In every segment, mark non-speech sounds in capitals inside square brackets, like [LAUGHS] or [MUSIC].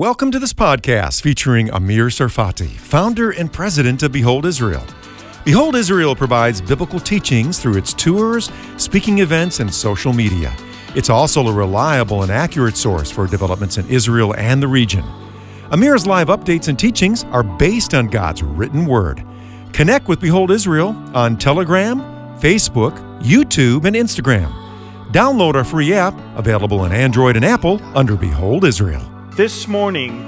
Welcome to this podcast featuring Amir Sarfati, founder and president of Behold Israel. Behold Israel provides biblical teachings through its tours, speaking events, and social media. It's also a reliable and accurate source for developments in Israel and the region. Amir's live updates and teachings are based on God's written word. Connect with Behold Israel on Telegram, Facebook, YouTube, and Instagram. Download our free app, available on Android and Apple, under Behold Israel. This morning,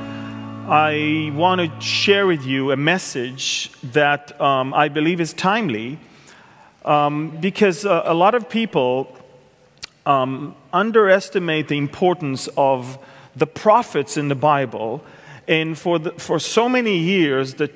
I want to share with you a message that um, I believe is timely um, because uh, a lot of people um, underestimate the importance of the prophets in the Bible. And for, the, for so many years, the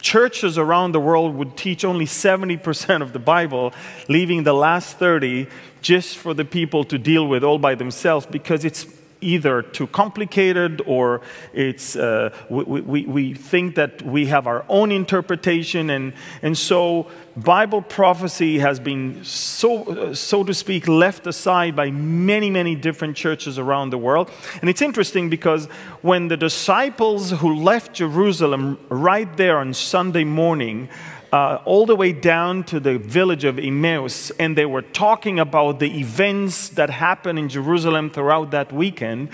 churches around the world would teach only 70% of the Bible, leaving the last 30 just for the people to deal with all by themselves because it's either too complicated or it's, uh, we, we, we think that we have our own interpretation. And, and so Bible prophecy has been, so, so to speak, left aside by many, many different churches around the world. And it's interesting because when the disciples who left Jerusalem right there on Sunday morning, uh, all the way down to the village of Emmaus, and they were talking about the events that happened in Jerusalem throughout that weekend.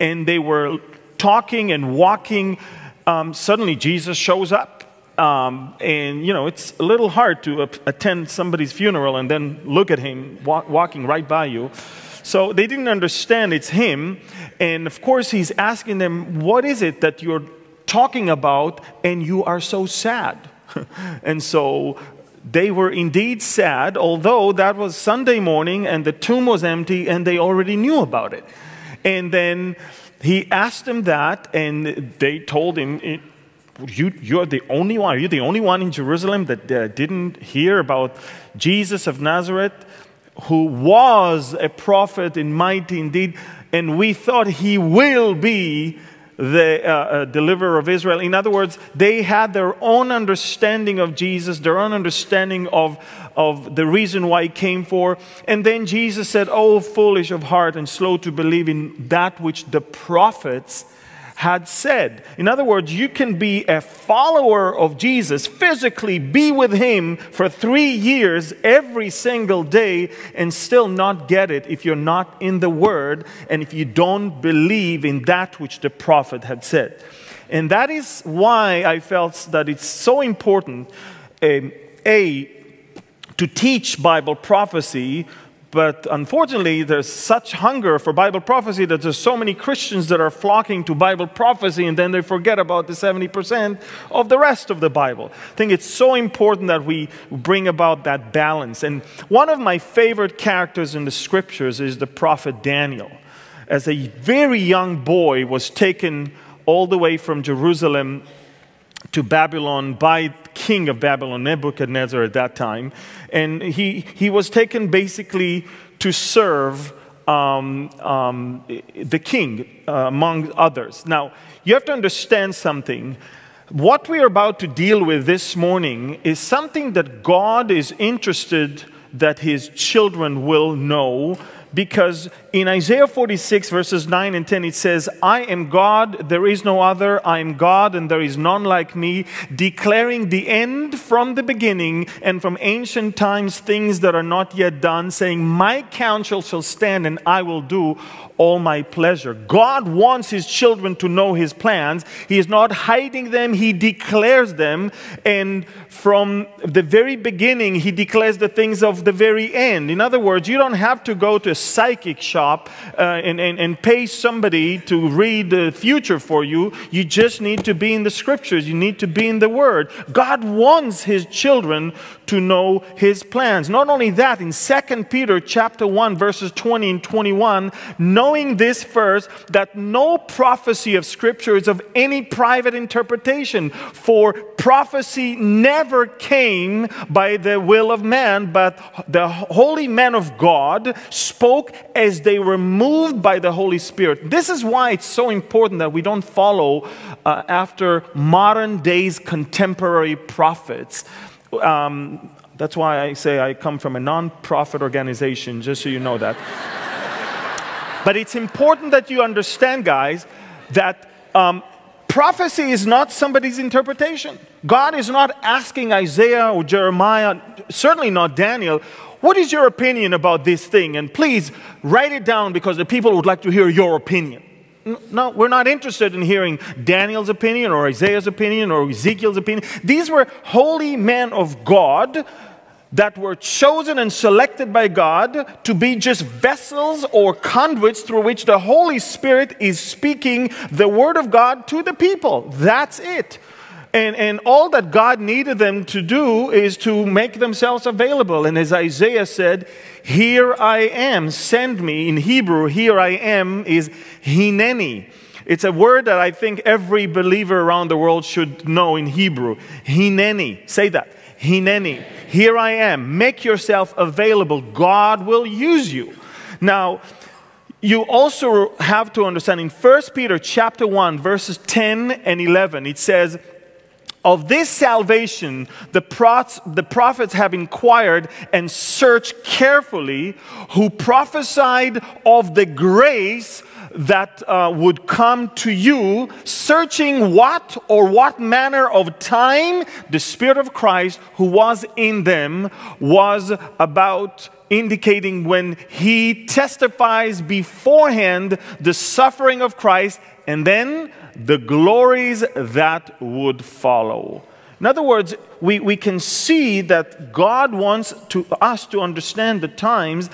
And they were talking and walking. Um, suddenly, Jesus shows up. Um, and, you know, it's a little hard to uh, attend somebody's funeral and then look at him wa- walking right by you. So they didn't understand it's him. And of course, he's asking them, What is it that you're talking about and you are so sad? [LAUGHS] and so they were indeed sad, although that was Sunday morning and the tomb was empty and they already knew about it. And then he asked them that, and they told him, you, You're the only one. Are you the only one in Jerusalem that uh, didn't hear about Jesus of Nazareth, who was a prophet in mighty indeed, and we thought he will be the uh, uh, deliverer of Israel. In other words, they had their own understanding of Jesus, their own understanding of, of the reason why he came for. And then Jesus said, Oh, foolish of heart and slow to believe in that which the prophets had said. In other words, you can be a follower of Jesus, physically be with him for three years every single day, and still not get it if you're not in the Word and if you don't believe in that which the prophet had said. And that is why I felt that it's so important, um, A, to teach Bible prophecy but unfortunately, there's such hunger for Bible prophecy that there's so many Christians that are flocking to Bible prophecy and then they forget about the 70% of the rest of the Bible. I think it's so important that we bring about that balance. And one of my favorite characters in the scriptures is the prophet Daniel. As a very young boy was taken all the way from Jerusalem to Babylon by king of Babylon, Nebuchadnezzar, at that time. And he, he was taken basically to serve um, um, the king, uh, among others. Now, you have to understand something. What we are about to deal with this morning is something that God is interested that his children will know because in Isaiah 46, verses 9 and 10, it says, I am God, there is no other. I am God, and there is none like me, declaring the end from the beginning and from ancient times things that are not yet done, saying, My counsel shall stand, and I will do all my pleasure. God wants his children to know his plans. He is not hiding them, he declares them. And from the very beginning, he declares the things of the very end. In other words, you don't have to go to a psychic shop uh, and, and, and pay somebody to read the future for you. You just need to be in the scriptures, you need to be in the word. God wants his children to know his plans. Not only that, in 2 Peter chapter 1 verses 20 and 21, knowing this first that no prophecy of scripture is of any private interpretation, for prophecy never came by the will of man, but the holy men of God spoke as they were moved by the Holy Spirit. This is why it's so important that we don't follow uh, after modern days contemporary prophets um, that's why I say I come from a non-profit organization, just so you know that. but it's important that you understand, guys, that Um, prophecy is not somebody's interpretation. God is not asking Isaiah or Jeremiah, certainly not Daniel, what is your opinion about this thing? And please write it down because the people would like to hear your opinion. No, we're not interested in hearing Daniel's opinion or Isaiah's opinion or Ezekiel's opinion. These were holy men of God that were chosen and selected by God to be just vessels or conduits through which the Holy Spirit is speaking the Word of God to the people. That's it. And, and all that God needed them to do is to make themselves available. And as Isaiah said, Here I am, send me. In Hebrew, here I am is hineni. It's a word that I think every believer around the world should know in Hebrew. Hineni. Say that. Hineni. Here I am. Make yourself available. God will use you. Now, you also have to understand in 1 Peter chapter 1 verses 10 and 11 it says of this salvation the, prophets have inquired and searched carefully who prophesied of the grace that uh, would come to you, searching what or what manner of time the Spirit of Christ who was in them was about indicating when he testifies beforehand the suffering of Christ and then the glories that would follow. In other words, we, we can see that God wants to, us to understand the times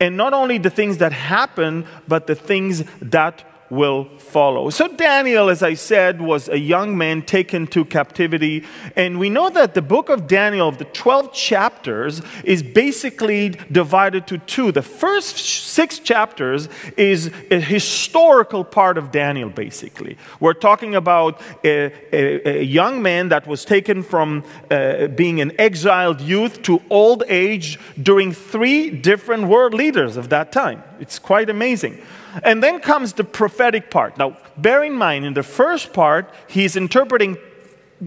and not only the things that happen, but the things that will follow. So, Daniel, as I said, was a young man taken to captivity. And we know that the book of Daniel, of the 12 chapters, is basically divided to two. The first six chapters is a historical part of Daniel, basically. We're talking about a, a, a young man that was taken from uh, being an exiled youth to old age during three different world leaders of that time. It's quite amazing. And then comes the prophetic part. Now, bear in mind, in the first part, he's interpreting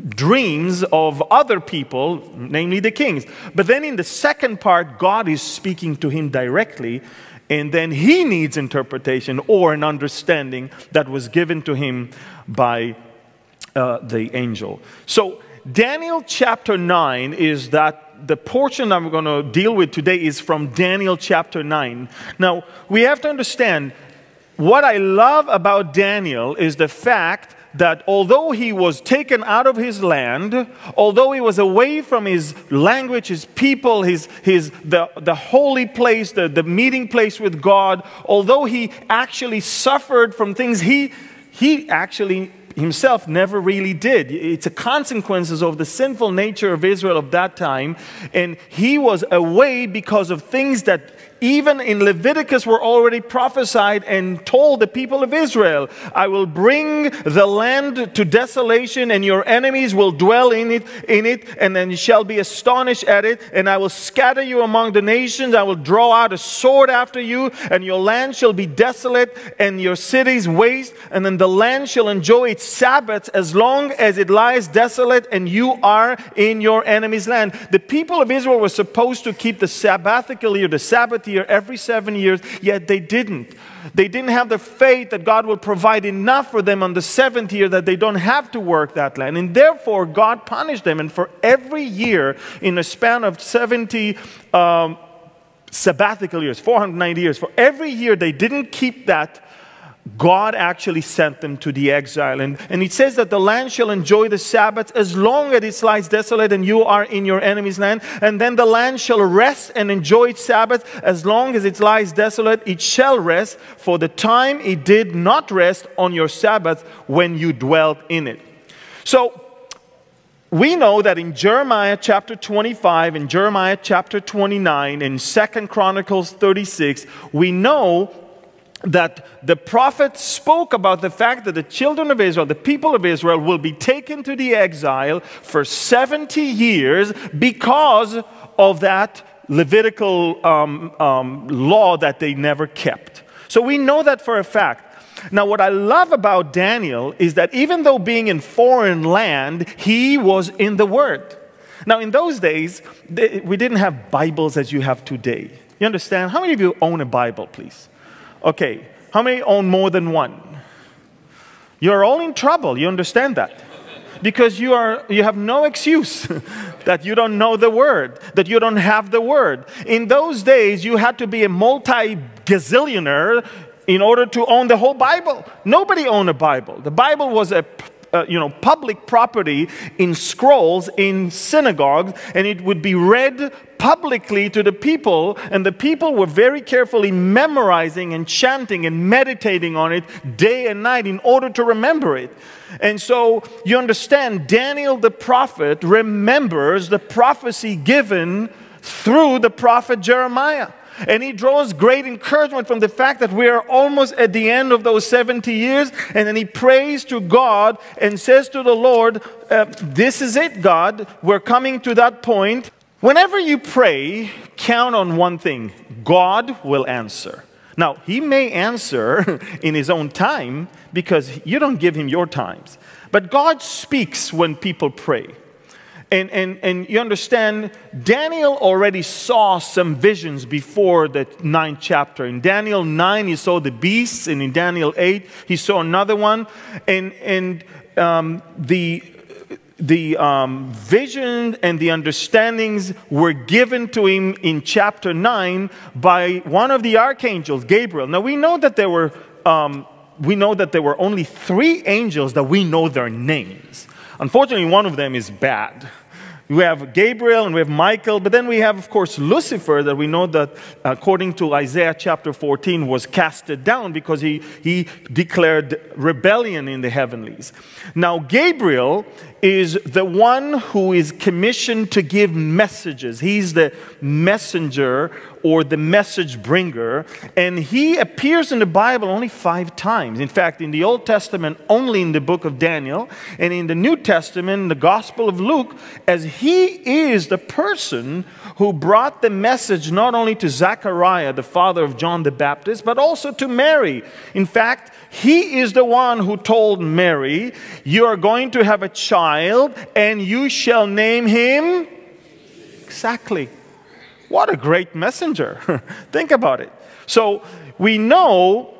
dreams of other people, namely the kings. But then in the second part, God is speaking to him directly, and then he needs interpretation or an understanding that was given to him by uh, the angel. So, Daniel chapter 9 is that the portion I'm going to deal with today is from Daniel chapter 9. Now, we have to understand what I love about Daniel is the fact that although he was taken out of his land, although he was away from his language, his people, his, his, the, the holy place, the, the meeting place with God, although he actually suffered from things he, he actually himself never really did. It's a consequences of the sinful nature of Israel of that time. And he was away because of things that even in Leviticus were already prophesied and told the people of Israel, I will bring the land to desolation and your enemies will dwell in it, in it and then shall be astonished at it and I will scatter you among the nations. I will draw out a sword after you and your land shall be desolate and your cities waste and then the land shall enjoy its Sabbaths as long as it lies desolate and you are in your enemy's land. The people of Israel were supposed to keep the sabbatical year, the Sabbath year every seven years, yet they didn't. They didn't have the faith that God will provide enough for them on the seventh year that they don't have to work that land. And therefore, God punished them. And for every year, in a span of 70 um, sabbatical years, 490 years, for every year they didn't keep that God actually sent them to the exile. And, and it says that the land shall enjoy the Sabbath as long as it lies desolate and you are in your enemy's land. And then the land shall rest and enjoy its Sabbath as long as it lies desolate. It shall rest for the time it did not rest on your Sabbath when you dwelt in it. So, we know that in Jeremiah chapter 25 in Jeremiah chapter 29 in Second Chronicles 36, we know that the prophet spoke about the fact that the children of Israel, the people of Israel, will be taken to the exile for 70 years because of that Levitical um, um, law that they never kept. So we know that for a fact. Now, what I love about Daniel is that even though being in foreign land, he was in the Word. Now, in those days, we didn't have Bibles as you have today. You understand? How many of you own a Bible, please? Okay, how many own more than one? you're all in trouble. You understand that? Because you, are, you have no excuse [LAUGHS] that you don't know the word, that you don't have the word. In those days, you had to be a multi gazillionaire in order to own the whole Bible. Nobody owned a Bible. The Bible was a uh, you know, public property in scrolls in synagogues, and it would be read publicly to the people, and the people were very carefully memorizing and chanting and meditating on it day and night in order to remember it. And so you understand, Daniel the prophet remembers the prophecy given through the prophet Jeremiah. And he draws great encouragement from the fact that we are almost at the end of those 70 years. And then he prays to God and says to the Lord, uh, This is it, God. We're coming to that point. Whenever you pray, count on one thing God will answer. Now, he may answer [LAUGHS] in his own time because you don't give him your times. But God speaks when people pray. And, and, and you understand, Daniel already saw some visions before the ninth chapter. In Daniel 9, he saw the beasts, and in Daniel 8, he saw another one. And, and um, the, the um, vision and the understandings were given to him in chapter 9 by one of the archangels, Gabriel. Now, we know that there were. Um, we know that there were only three angels that we know their names. Unfortunately, one of them is bad. We have Gabriel and we have Michael, but then we have, of course, Lucifer, that we know that, according to Isaiah chapter 14, was casted down because he, he declared rebellion in the heavenlies. Now, Gabriel is the one who is commissioned to give messages. He's the messenger or the message bringer, and he appears in the Bible only five times. In fact, in the Old Testament, only in the book of Daniel, and in the New Testament, the Gospel of Luke, as he is the person who brought the message not only to Zechariah, the father of John the Baptist, but also to Mary. In fact, he is the one who told Mary, You are going to have a child, and you shall name him. Exactly. What a great messenger. [LAUGHS] Think about it. So we know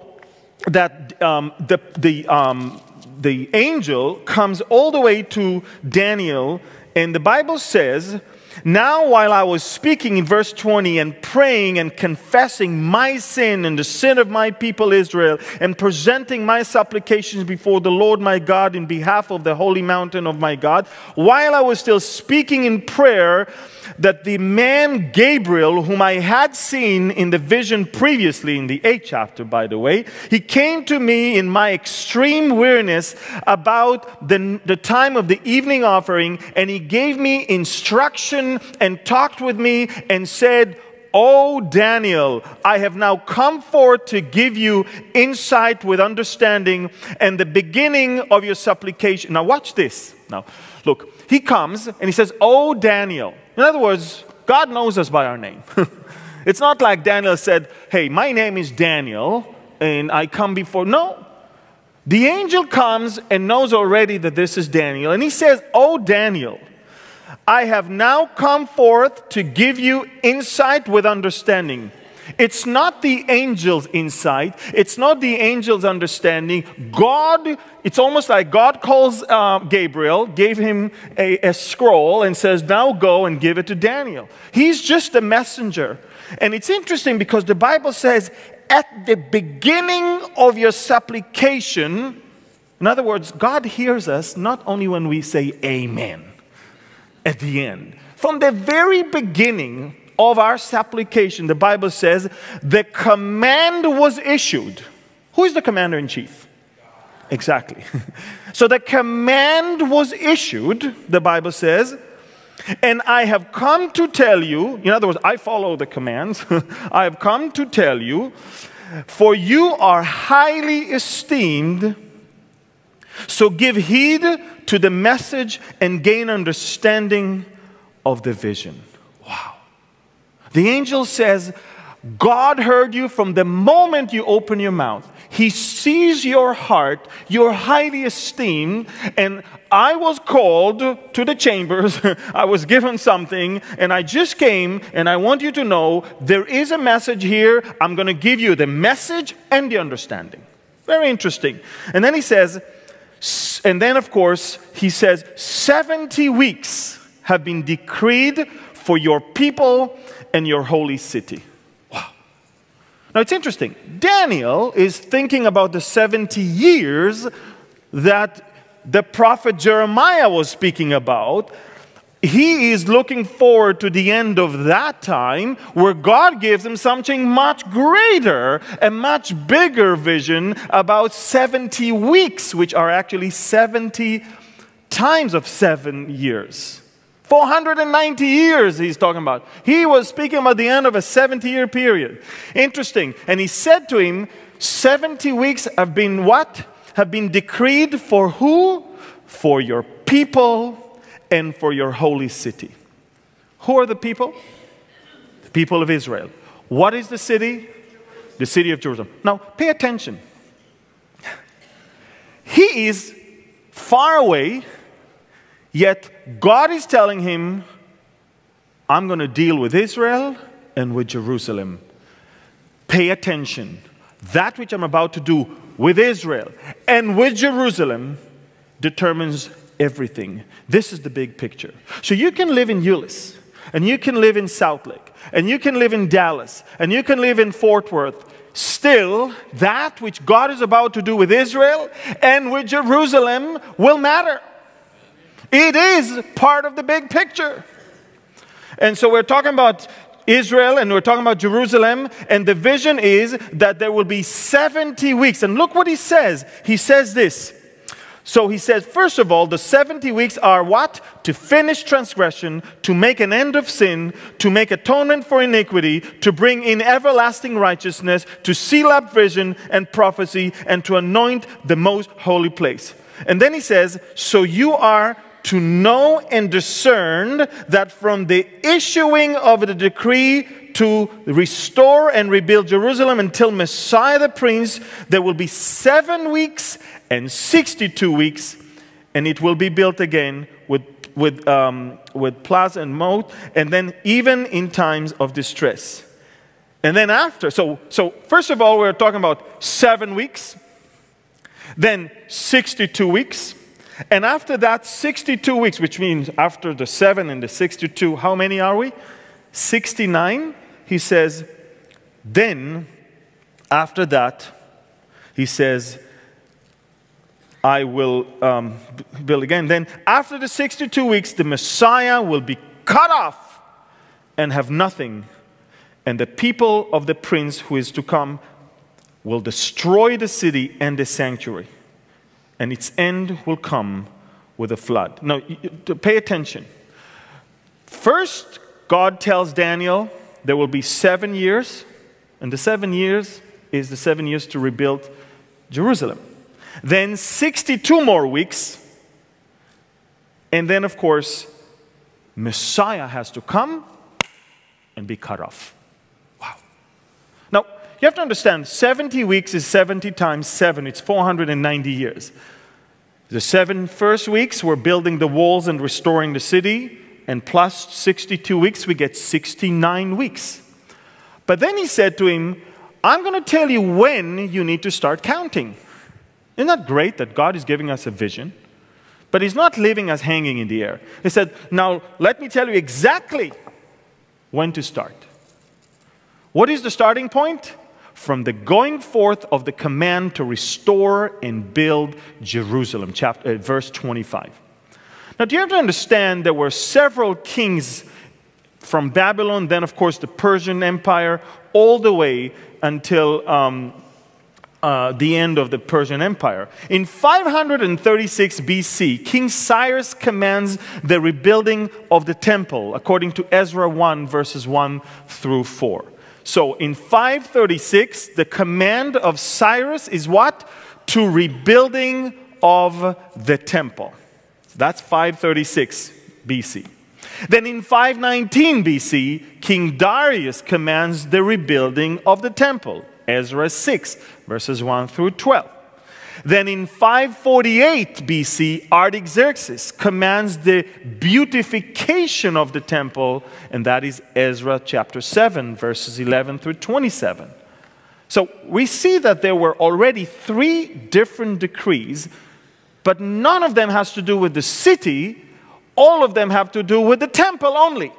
that um, the, the, um, the angel comes all the way to Daniel, and the Bible says now, while I was speaking in verse 20 and praying and confessing my sin and the sin of my people Israel and presenting my supplications before the Lord my God in behalf of the holy mountain of my God, while I was still speaking in prayer, that the man Gabriel, whom I had seen in the vision previously, in the eighth chapter, by the way, he came to me in my extreme weariness about the, the time of the evening offering, and he gave me instruction and talked with me and said, Oh, Daniel, I have now come forth to give you insight with understanding and the beginning of your supplication. Now, watch this. Now, look, he comes and he says, Oh, Daniel. In other words, God knows us by our name. [LAUGHS] it's not like Daniel said, Hey, my name is Daniel, and I come before. No. The angel comes and knows already that this is Daniel, and he says, Oh, Daniel, I have now come forth to give you insight with understanding. It's not the angel's insight, it's not the angel's understanding. God, it's almost like God calls uh, Gabriel, gave him a, a scroll, and says, Now go and give it to Daniel. He's just a messenger. And it's interesting because the Bible says, At the beginning of your supplication, in other words, God hears us not only when we say Amen at the end. From the very beginning, of our supplication, the Bible says, the command was issued. Who is the commander in chief? Exactly. [LAUGHS] so the command was issued, the Bible says, and I have come to tell you, in other words, I follow the commands. [LAUGHS] I have come to tell you, for you are highly esteemed. So give heed to the message and gain understanding of the vision. Wow. The angel says, God heard you from the moment you open your mouth. He sees your heart, you're highly esteemed, and I was called to the chambers. [LAUGHS] I was given something, and I just came, and I want you to know there is a message here. I'm going to give you the message and the understanding. Very interesting. And then he says, And then, of course, he says, 70 weeks have been decreed for your people and your holy city. Wow. Now it's interesting. Daniel is thinking about the 70 years that the prophet Jeremiah was speaking about he is looking forward to the end of that time where God gives him something much greater, a much bigger vision about 70 weeks, which are actually 70 times of seven years. 490 years he's talking about. He was speaking about the end of a 70 year period. Interesting. And he said to him, 70 weeks have been what? Have been decreed for who? For your people and for your holy city. Who are the people? The people of Israel. What is the city? The city of Jerusalem. Now, pay attention. He is far away, yet God is telling him, I'm going to deal with Israel and with Jerusalem. Pay attention. That which I'm about to do with Israel and with Jerusalem determines everything. This is the big picture. So you can live in Euless, and you can live in Southlake, and you can live in Dallas, and you can live in Fort Worth. Still, that which God is about to do with Israel and with Jerusalem will matter. It is part of the big picture. And so we're talking about Israel and we're talking about Jerusalem, and the vision is that there will be 70 weeks. And look what he says. He says this so he says, first of all, the 70 weeks are what? To finish transgression, to make an end of sin, to make atonement for iniquity, to bring in everlasting righteousness, to seal up vision and prophecy, and to anoint the most holy place. And then he says, So you are to know and discern that from the issuing of the decree to restore and rebuild Jerusalem until Messiah the Prince, there will be seven weeks and 62 weeks, and it will be built again with, with, um, with plaza and moat, and then even in times of distress. And then after, so, so first of all, we're talking about seven weeks, then 62 weeks, and after that 62 weeks, which means after the seven and the 62, how many are we? 69 he says, then after that, he says, I will um, build again. Then after the 62 weeks, the Messiah will be cut off and have nothing. And the people of the prince who is to come will destroy the city and the sanctuary. And its end will come with a flood. Now, pay attention. First, God tells Daniel, there will be seven years, and the seven years is the seven years to rebuild Jerusalem. Then 62 more weeks, and then, of course, Messiah has to come and be cut off. Wow. Now, you have to understand 70 weeks is 70 times 7, it's 490 years. The seven first weeks, we're building the walls and restoring the city and plus 62 weeks, we get 69 weeks. But then he said to him, I'm going to tell you when you need to start counting. Isn't that great that God is giving us a vision? But he's not leaving us hanging in the air. He said, Now let me tell you exactly when to start. What is the starting point? From the going forth of the command to restore and build Jerusalem, chapter, uh, verse 25. Now, do you have to understand there were several kings from Babylon, then, of course, the Persian Empire, all the way until um, uh, the end of the Persian Empire. In 536 BC, King Cyrus commands the rebuilding of the temple, according to Ezra 1, verses 1 through 4. So in 536, the command of Cyrus is what? To rebuilding of the temple. That's 536 BC. Then in 519 BC, King Darius commands the rebuilding of the temple. Ezra 6, verses 1 through 12. Then in 548 BC, Artaxerxes commands the beautification of the temple, and that is Ezra chapter 7, verses 11 through 27. So we see that there were already three different decrees But none of them has to do with the city, all of them have to do with the temple only.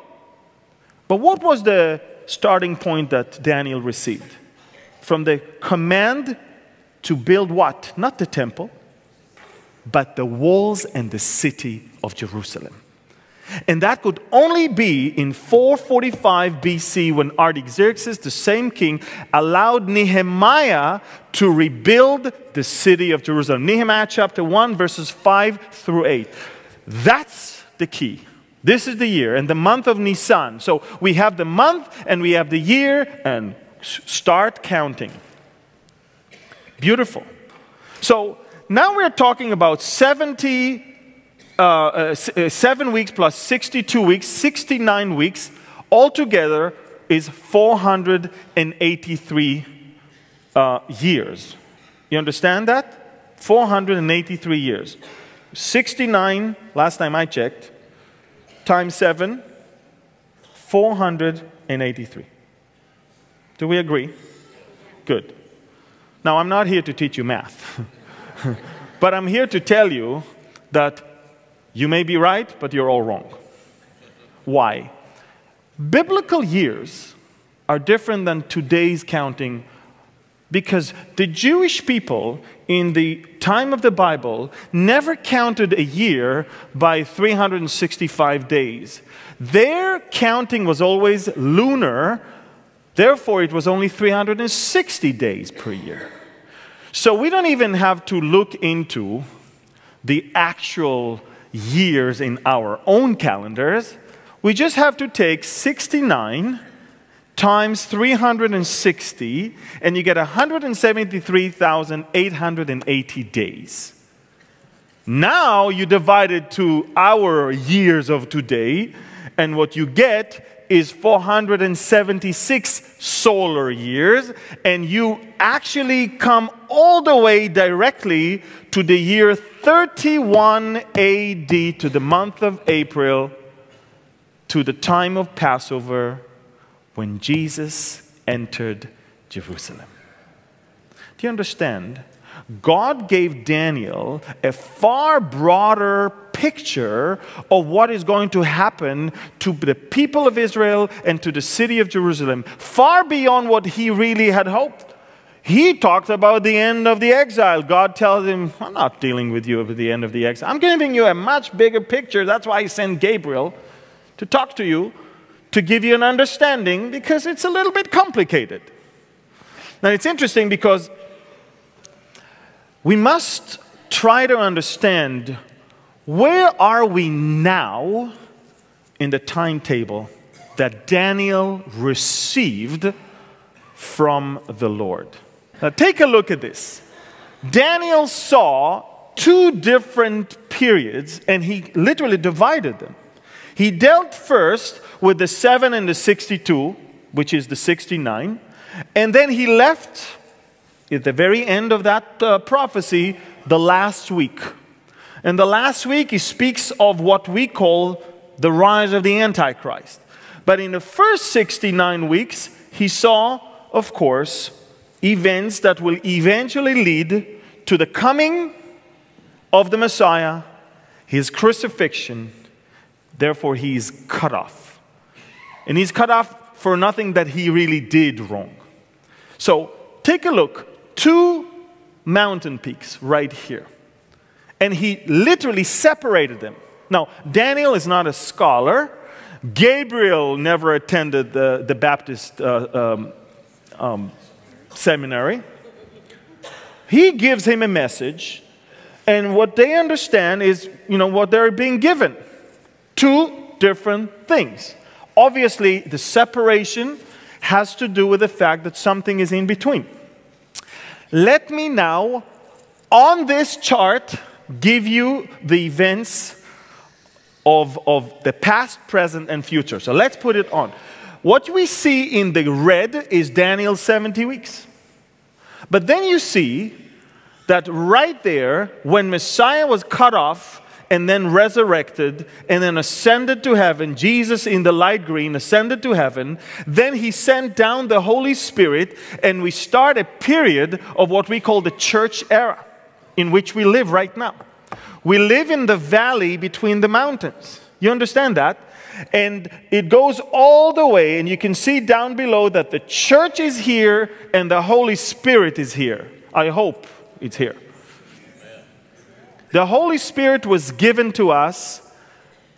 But what was the starting point that Daniel received? From the command to build what? Not the temple, but the walls and the city of Jerusalem. And that could only be in 445 BC when Artaxerxes, the same king, allowed Nehemiah to rebuild the city of Jerusalem. Nehemiah chapter 1, verses 5 through 8. That's the key. This is the year and the month of Nisan. So we have the month and we have the year and start counting. Beautiful. So now we're talking about 70, uh, uh, uh, seven weeks plus 62 weeks, 69 weeks. Altogether is 483 uh, years. You understand that? 483 years. 69, last time I checked, times 7, 483. Do we agree? Good. Now, I'm not here to teach you math, [LAUGHS] but I'm here to tell you that you may be right, but you're all wrong. Why? Biblical years are different than today's counting because the Jewish people in the time of the Bible never counted a year by 365 days. Their counting was always lunar, therefore, it was only 360 days per year. So we don't even have to look into the actual years in our own calendars. We just have to take 69 times 360, and you get 173,880 days. Now you divide it to our years of today, and what you get is 476 solar years, and you actually come all the way directly to the year 31 AD, to the month of April, to the time of Passover when Jesus entered Jerusalem. Do you understand? God gave Daniel a far broader picture of what is going to happen to the people of Israel and to the city of Jerusalem, far beyond what he really had hoped. He talked about the end of the exile. God tells him, I'm not dealing with you at the end of the exile. I'm giving you a much bigger picture. That's why I sent Gabriel to talk to you to give you an understanding because it's a little bit complicated. Now, it's interesting because we must try to understand where are we now in the timetable that Daniel received from the Lord. Now, take a look at this. Daniel saw two different periods and he literally divided them. He dealt first with the 7 and the 62, which is the 69, and then he left at the very end of that uh, prophecy the last week. And the last week, he speaks of what we call the rise of the Antichrist. But in the first 69 weeks, he saw, of course, events that will eventually lead to the coming of the Messiah, his crucifixion, Therefore, he is cut off. And he's cut off for nothing that he really did wrong. So take a look. Two mountain peaks right here. And he literally separated them. Now, Daniel is not a scholar. Gabriel never attended the, the Baptist uh, um, um, seminary. He gives him a message, and what they understand is, you know, what they're being given two different things. Obviously, the separation has to do with the fact that something is in between. Let me now, on this chart, give you the events of, of the past, present, and future. So let's put it on. What we see in the red is Daniel's 70 weeks. But then you see that right there, when Messiah was cut off, and then resurrected and then ascended to heaven. Jesus in the light green ascended to heaven. Then he sent down the Holy Spirit, and we start a period of what we call the church era in which we live right now. We live in the valley between the mountains. You understand that? And it goes all the way, and you can see down below that the church is here and the Holy Spirit is here. I hope it's here. The Holy Spirit was given to us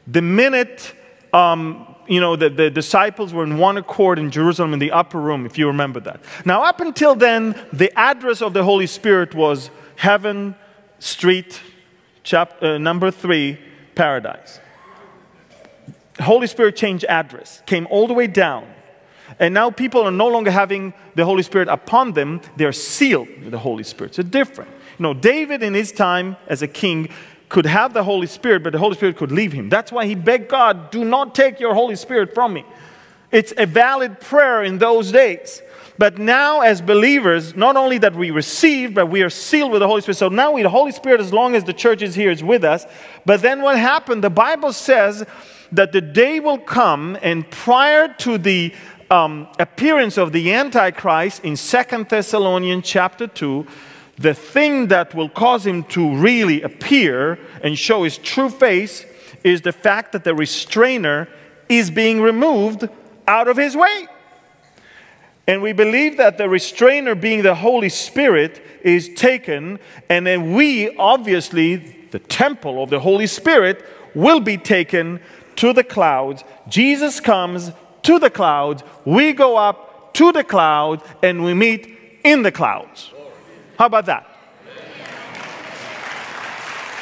the minute um, you know, the, the disciples were in one accord in Jerusalem in the upper room, if you remember that. Now, up until then, the address of the Holy Spirit was Heaven Street, chapter, uh, number three, paradise. Holy Spirit changed address, came all the way down. And now people are no longer having the Holy Spirit upon them, they're sealed with the Holy Spirit. So different. You know, David in his time as a king could have the Holy Spirit, but the Holy Spirit could leave him. That's why he begged God, do not take your Holy Spirit from me. It's a valid prayer in those days. But now, as believers, not only that we receive, but we are sealed with the Holy Spirit. So now we, the Holy Spirit, as long as the church is here, is with us. But then what happened? The Bible says that the day will come, and prior to the um, appearance of the Antichrist in Second Thessalonians chapter 2, the thing that will cause him to really appear and show his true face is the fact that the restrainer is being removed out of his way. And we believe that the restrainer, being the Holy Spirit, is taken, and then we, obviously, the temple of the Holy Spirit, will be taken to the clouds. Jesus comes to the clouds, we go up to the clouds, and we meet in the clouds. How about that?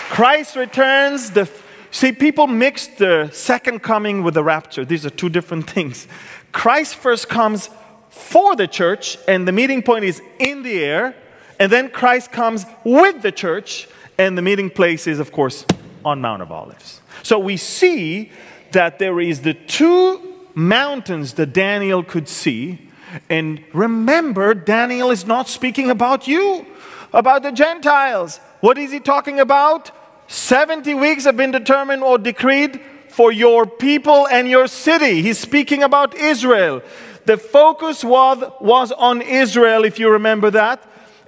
Christ returns. The, see, people mix the second coming with the rapture. These are two different [LAUGHS] things. Christ first comes for the church, and the meeting point is in the air. And then Christ comes with the church, and the meeting place is, of course, on Mount of Olives. So we see that there is the two mountains that Daniel could see and remember, Daniel is not speaking about you, about the Gentiles. What is he talking about? 70 weeks have been determined or decreed for your people and your city. He's speaking about Israel. The focus was, was on Israel, if you remember that.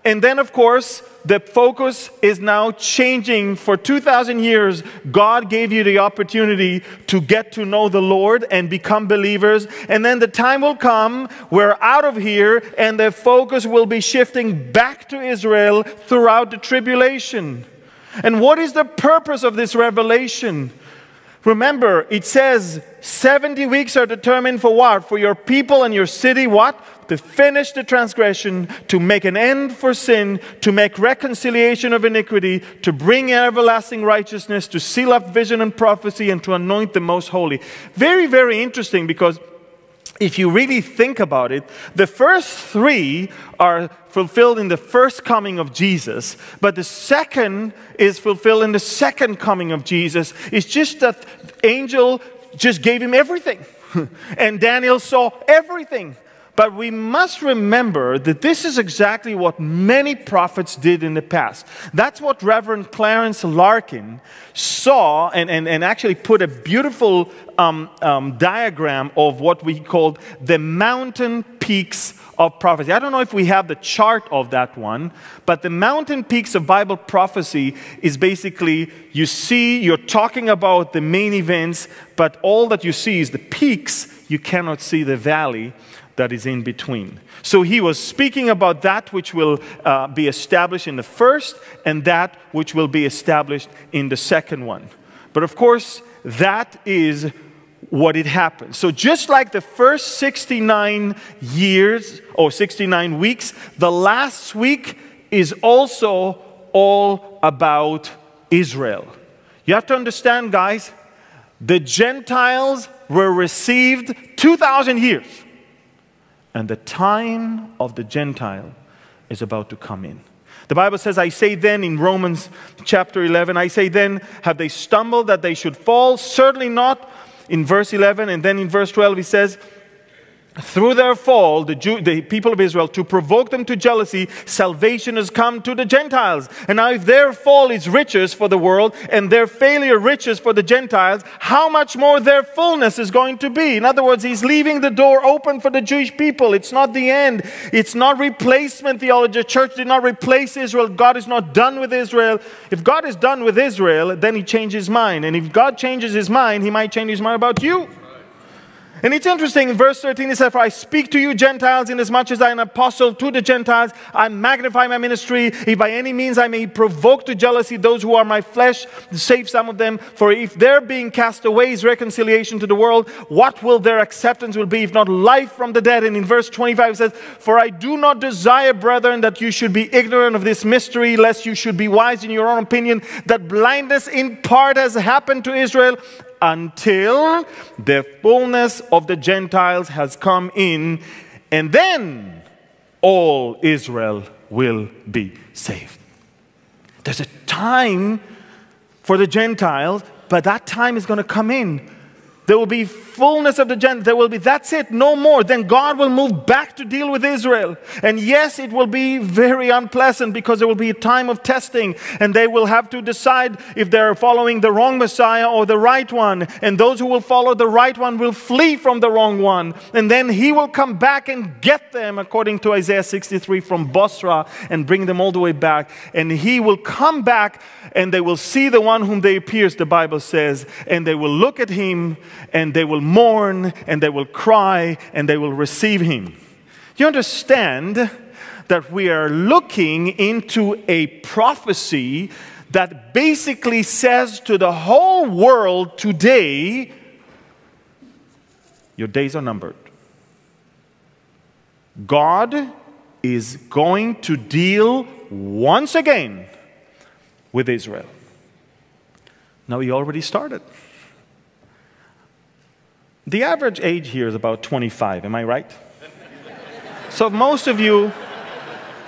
And then, of course, the focus is now changing. For 2,000 years, God gave you the opportunity to get to know the Lord and become believers. And then the time will come, we're out of here, and the focus will be shifting back to Israel throughout the tribulation. And what is the purpose of this revelation? Remember, it says 70 weeks are determined for what? For your people and your city, what? To finish the transgression, to make an end for sin, to make reconciliation of iniquity, to bring everlasting righteousness, to seal up vision and prophecy, and to anoint the most holy. Very, very interesting because if you really think about it, the first three are fulfilled in the first coming of Jesus, but the second is fulfilled in the second coming of Jesus. It's just that angel just gave him everything, [LAUGHS] and Daniel saw everything. But we must remember that this is exactly what many prophets did in the past. That's what Reverend Clarence Larkin saw and, and, and actually put a beautiful um, um, diagram of what we called the mountain peaks of prophecy. I don't know if we have the chart of that one, but the mountain peaks of Bible prophecy is basically you see, you're talking about the main events, but all that you see is the peaks, you cannot see the valley that is in between. So he was speaking about that which will uh, be established in the first and that which will be established in the second one. But of course, that is what it happened. So just like the first 69 years or 69 weeks, the last week is also all about Israel. You have to understand, guys, the Gentiles were received 2,000 years and the time of the Gentile is about to come in. The Bible says, I say then in Romans chapter 11, I say then, have they stumbled that they should fall? Certainly not. In verse 11, and then in verse 12, he says, through their fall, the, Jew, the people of Israel, to provoke them to jealousy, salvation has come to the Gentiles. And now, if their fall is riches for the world and their failure riches for the Gentiles, how much more their fullness is going to be? In other words, he's leaving the door open for the Jewish people. It's not the end, it's not replacement theology. The church did not replace Israel. God is not done with Israel. If God is done with Israel, then he changes his mind. And if God changes his mind, he might change his mind about you. And it's interesting, in verse 13, he said, For I speak to you, Gentiles, inasmuch as I am an apostle to the Gentiles, I magnify my ministry. If by any means I may provoke to jealousy those who are my flesh, save some of them. For if their being cast away is reconciliation to the world, what will their acceptance will be, if not life from the dead? And in verse 25 it says, For I do not desire, brethren, that you should be ignorant of this mystery, lest you should be wise in your own opinion, that blindness in part has happened to Israel until the fullness of the Gentiles has come in, and then all Israel will be saved. There's a time for the Gentiles, but that time is going to come in there will be fullness of the Gentiles. There will be, that's it, no more. Then God will move back to deal with Israel. And yes, it will be very unpleasant because there will be a time of testing and they will have to decide if they're following the wrong Messiah or the right one. And those who will follow the right one will flee from the wrong one. And then he will come back and get them, according to Isaiah 63, from Bozrah and bring them all the way back. And he will come back and they will see the one whom they pierced, the Bible says, and they will look at him and they will mourn and they will cry and they will receive him. You understand that we are looking into a prophecy that basically says to the whole world today, your days are numbered. God is going to deal once again with Israel. Now, he already started. The average age here is about 25, am I right? so most of you,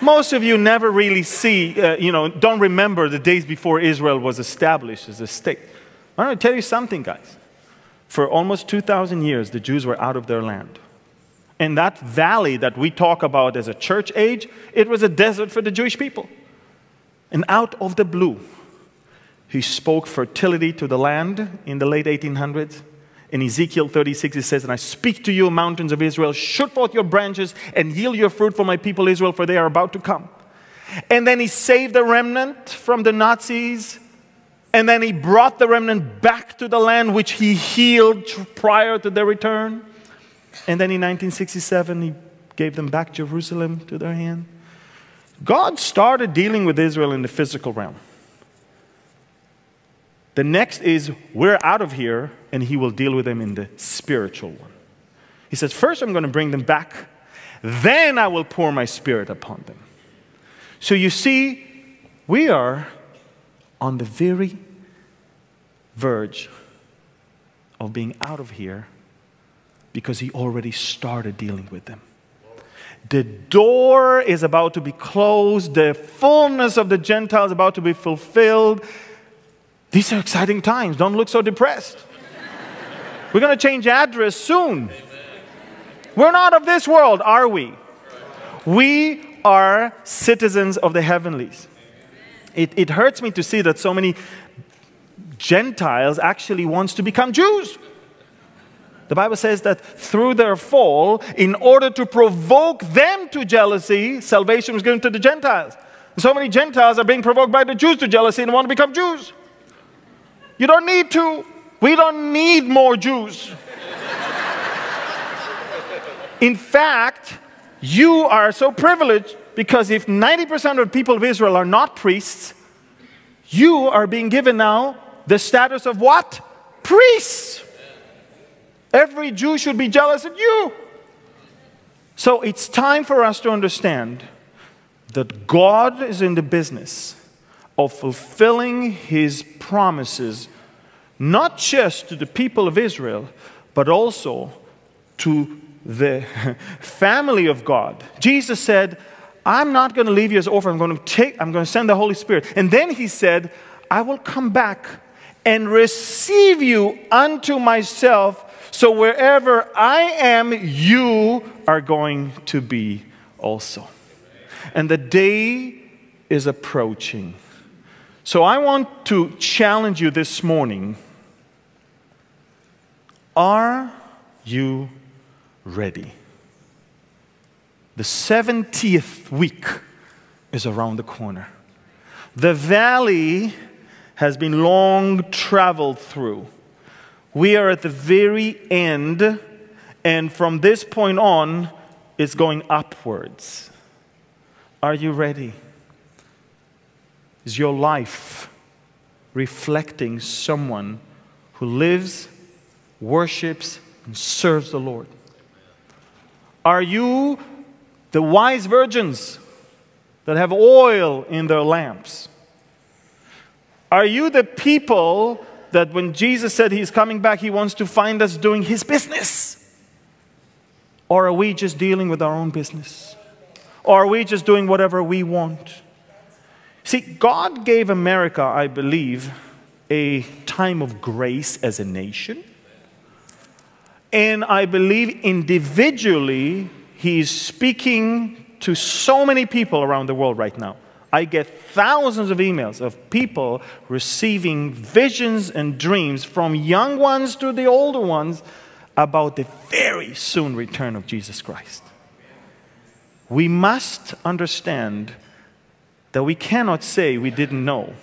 most of you never really see, uh, you know, don't remember the days before Israel was established as a state. I want to tell you something, guys. For almost 2,000 years, the Jews were out of their land. And that valley that we talk about as a church age, it was a desert for the Jewish people. And out of the blue, he spoke fertility to the land in the late 1800s. In Ezekiel 36, it says, And I speak to you, mountains of Israel, shoot forth your branches and yield your fruit for my people Israel, for they are about to come. And then he saved the remnant from the Nazis. And then he brought the remnant back to the land which he healed prior to their return. And then in 1967, he gave them back Jerusalem to their hand. God started dealing with Israel in the physical realm. The next is, we're out of here, and he will deal with them in the spiritual one. He says, First, I'm going to bring them back, then I will pour my spirit upon them. So you see, we are on the very verge of being out of here because he already started dealing with them. The door is about to be closed, the fullness of the Gentiles about to be fulfilled. These are exciting times. Don't look so depressed. We're going to change address soon. We're not of this world, are we? We are citizens of the heavenlies. It, it hurts me to see that so many Gentiles actually wants to become Jews. The Bible says that through their fall, in order to provoke them to jealousy, salvation was given to the Gentiles. so many Gentiles are being provoked by the Jews to jealousy and want to become Jews. You don't need to. We don't need more Jews. In fact, you are so privileged because if 90% of the people of Israel are not priests, you are being given now the status of what? Priests. Every Jew should be jealous of you. So it's time for us to understand that God is in the business of fulfilling his promises, not just to the people of Israel, but also to the [LAUGHS] family of God. Jesus said, I'm not going to leave you as orphans. I'm going to take, I'm going to send the Holy Spirit. And then he said, I will come back and receive you unto myself So wherever I am, you are going to be also. And the day is approaching. So I want to challenge you this morning. Are you ready? The 70th week is around the corner. The valley has been long traveled through. We are at the very end, and from this point on, it's going upwards. Are you ready? Is your life reflecting someone who lives, worships, and serves the Lord? Are you the wise virgins that have oil in their lamps? Are you the people that when Jesus said he's coming back, he wants to find us doing his business? Or are we just dealing with our own business? Or are we just doing whatever we want? See, God gave America, I believe, a time of grace as a nation. And I believe individually, He's speaking to so many people around the world right now. I get thousands of emails of people receiving visions and dreams from young ones to the older ones about the very soon return of Jesus Christ. We must understand that we cannot say we didn't know.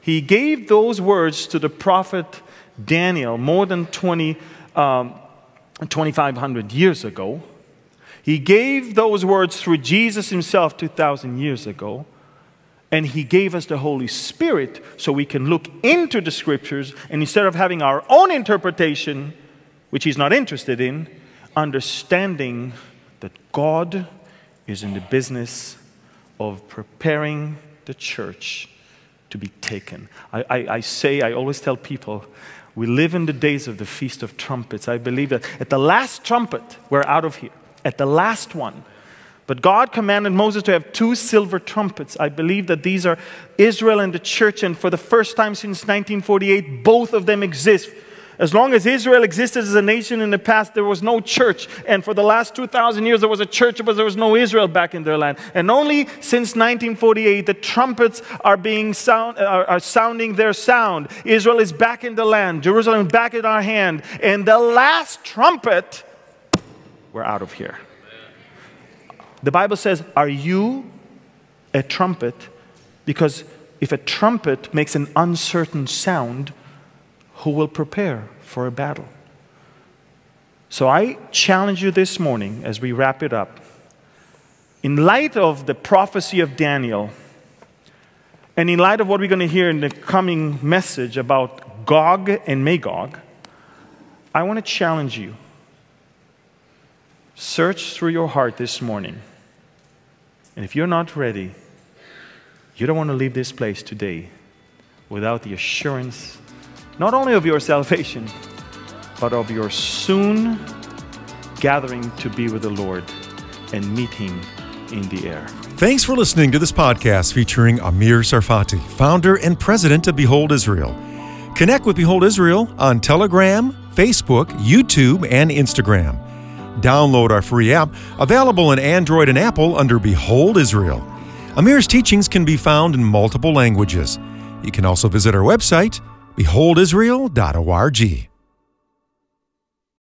He gave those words to the prophet Daniel more than 20, um, 2,500 years ago. He gave those words through Jesus himself 2,000 years ago. And he gave us the Holy Spirit so we can look into the scriptures and instead of having our own interpretation, which he's not interested in, understanding that God is in the business of preparing the church to be taken. I, I, I, say, I always tell people, we live in the days of the Feast of Trumpets. I believe that at the last trumpet, we're out of here. At the last one, but God commanded Moses to have two silver trumpets. I believe that these are Israel and the church, and for the first time since 1948, both of them exist. As long as Israel existed as a nation in the past, there was no church. And for the last 2,000 years, there was a church, but there was no Israel back in their land. And only since 1948, the trumpets are, being sound, are, are sounding their sound. Israel is back in the land, Jerusalem back in our hand. And the last trumpet, we're out of here. The Bible says, Are you a trumpet? Because if a trumpet makes an uncertain sound, who will prepare for a battle? So I challenge you this morning as we wrap it up. In light of the prophecy of Daniel, and in light of what we're going to hear in the coming message about Gog and Magog, I want to challenge you. Search through your heart this morning and if you're not ready, you don't want to leave this place today without the assurance not only of your salvation, but of your soon gathering to be with the Lord and meet Him in the air. Thanks for listening to this podcast featuring Amir Tsarfati, founder and president of Behold Israel. Connect with Behold Israel on Telegram, Facebook, YouTube, and Instagram. Download our free app, available in Android and Apple under Behold Israel. Amir's teachings can be found in multiple languages. You can also visit our website, beholdisrael.org.